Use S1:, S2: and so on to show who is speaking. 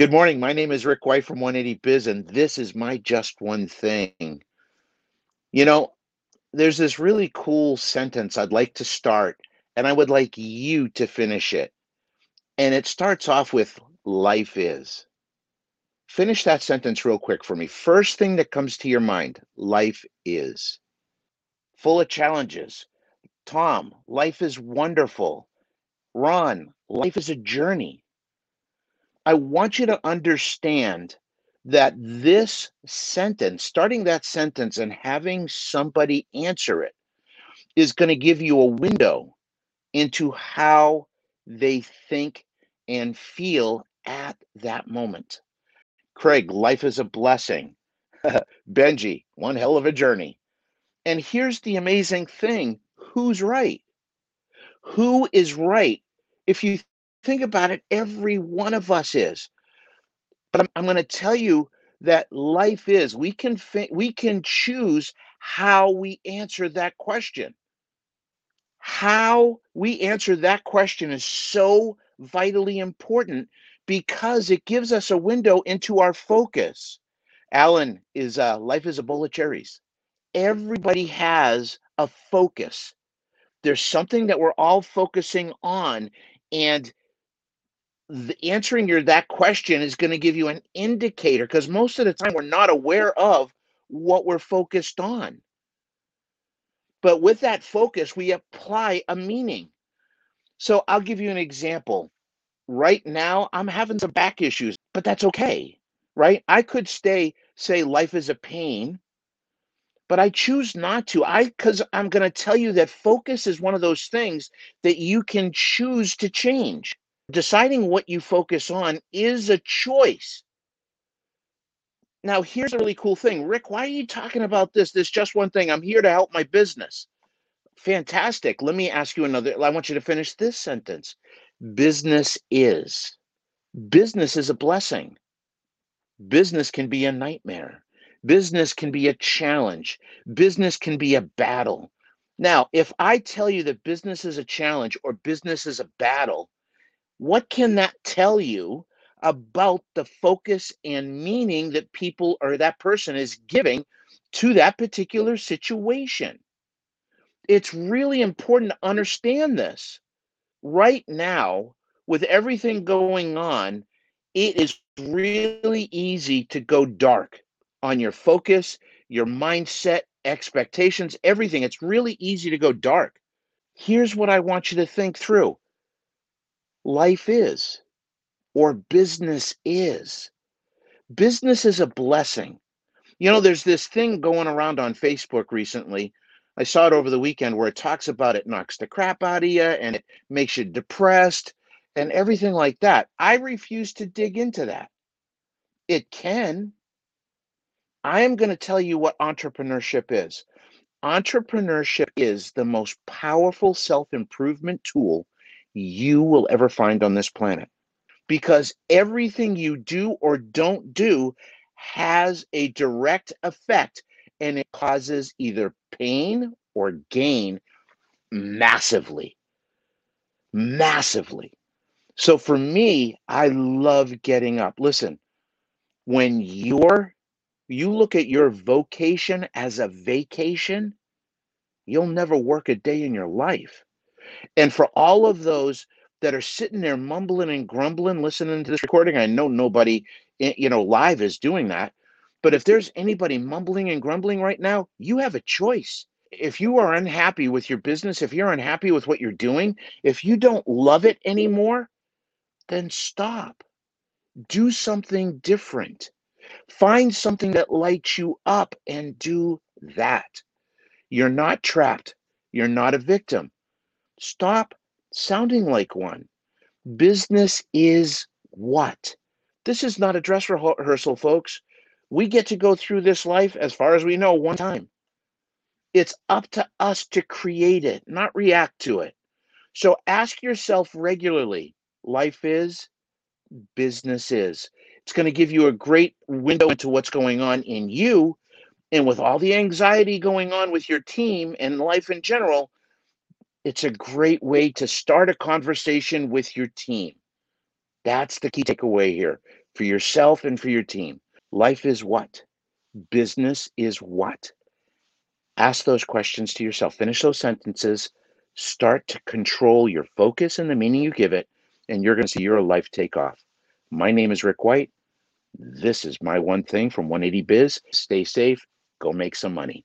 S1: Good morning. My name is Rick White from 180 Biz, and this is my just one thing. You know, there's this really cool sentence I'd like to start, and I would like you to finish it. And it starts off with life is. Finish that sentence real quick for me. First thing that comes to your mind life is full of challenges. Tom, life is wonderful. Ron, life is a journey. I want you to understand that this sentence, starting that sentence and having somebody answer it, is going to give you a window into how they think and feel at that moment. Craig, life is a blessing. Benji, one hell of a journey. And here's the amazing thing who's right? Who is right? If you think about it, every one of us is. But I'm, I'm going to tell you that life is. We can fi- we can choose how we answer that question. How we answer that question is so vitally important because it gives us a window into our focus. Alan is uh, life is a bowl of cherries. Everybody has a focus. There's something that we're all focusing on, and answering your that question is going to give you an indicator because most of the time we're not aware of what we're focused on. But with that focus, we apply a meaning. So I'll give you an example. Right now, I'm having some back issues, but that's okay, right? I could stay, say, life is a pain, but I choose not to. I, because I'm going to tell you that focus is one of those things that you can choose to change deciding what you focus on is a choice. Now, here's a really cool thing. Rick, why are you talking about this? This just one thing. I'm here to help my business. Fantastic. Let me ask you another. I want you to finish this sentence. Business is. Business is a blessing. Business can be a nightmare. Business can be a challenge. Business can be a battle. Now, if I tell you that business is a challenge or business is a battle, what can that tell you about the focus and meaning that people or that person is giving to that particular situation? It's really important to understand this. Right now, with everything going on, it is really easy to go dark on your focus, your mindset, expectations, everything. It's really easy to go dark. Here's what I want you to think through life is or business is. Business is a blessing. You know, there's this thing going around on Facebook recently. I saw it over the weekend where it talks about it knocks the crap out of you and it makes you depressed and everything like that. I refuse to dig into that. It can. I am going to tell you what entrepreneurship is. Entrepreneurship is the most powerful self improvement tool you will ever find on this planet. Because everything you do or don't do has a direct effect and it causes either pain or gain massively. Massively. So for me, I love getting up. Listen, when you're you look at your vocation as a vacation, you'll never work a day in your life. And for all of those that are sitting there mumbling and grumbling, listening to this recording, I know nobody, eh, you know, live is doing that. But if there's anybody mumbling and grumbling right now, you have a choice. If you are unhappy with your business, if you're unhappy with what you're doing, if you don't love it anymore, then stop. Do something different. Find something that lights you up and do that. You're not trapped. You're not a victim. Stop sounding like one. Business is what? This is not a dress rehearsal, folks. We get to go through this life, as far as we know, one time. It's up to us to create it, not react to it. So ask yourself regularly life is, business is. It's going to give you a great window into what's going on in you. And with all the anxiety going on with your team and life in general, it's a great way to start a conversation with your team. That's the key takeaway here. for yourself and for your team. Life is what? Business is what? Ask those questions to yourself. Finish those sentences. Start to control your focus and the meaning you give it, and you're going to see your life take off. My name is Rick White. This is my one thing from 180 Biz. Stay safe, go make some money.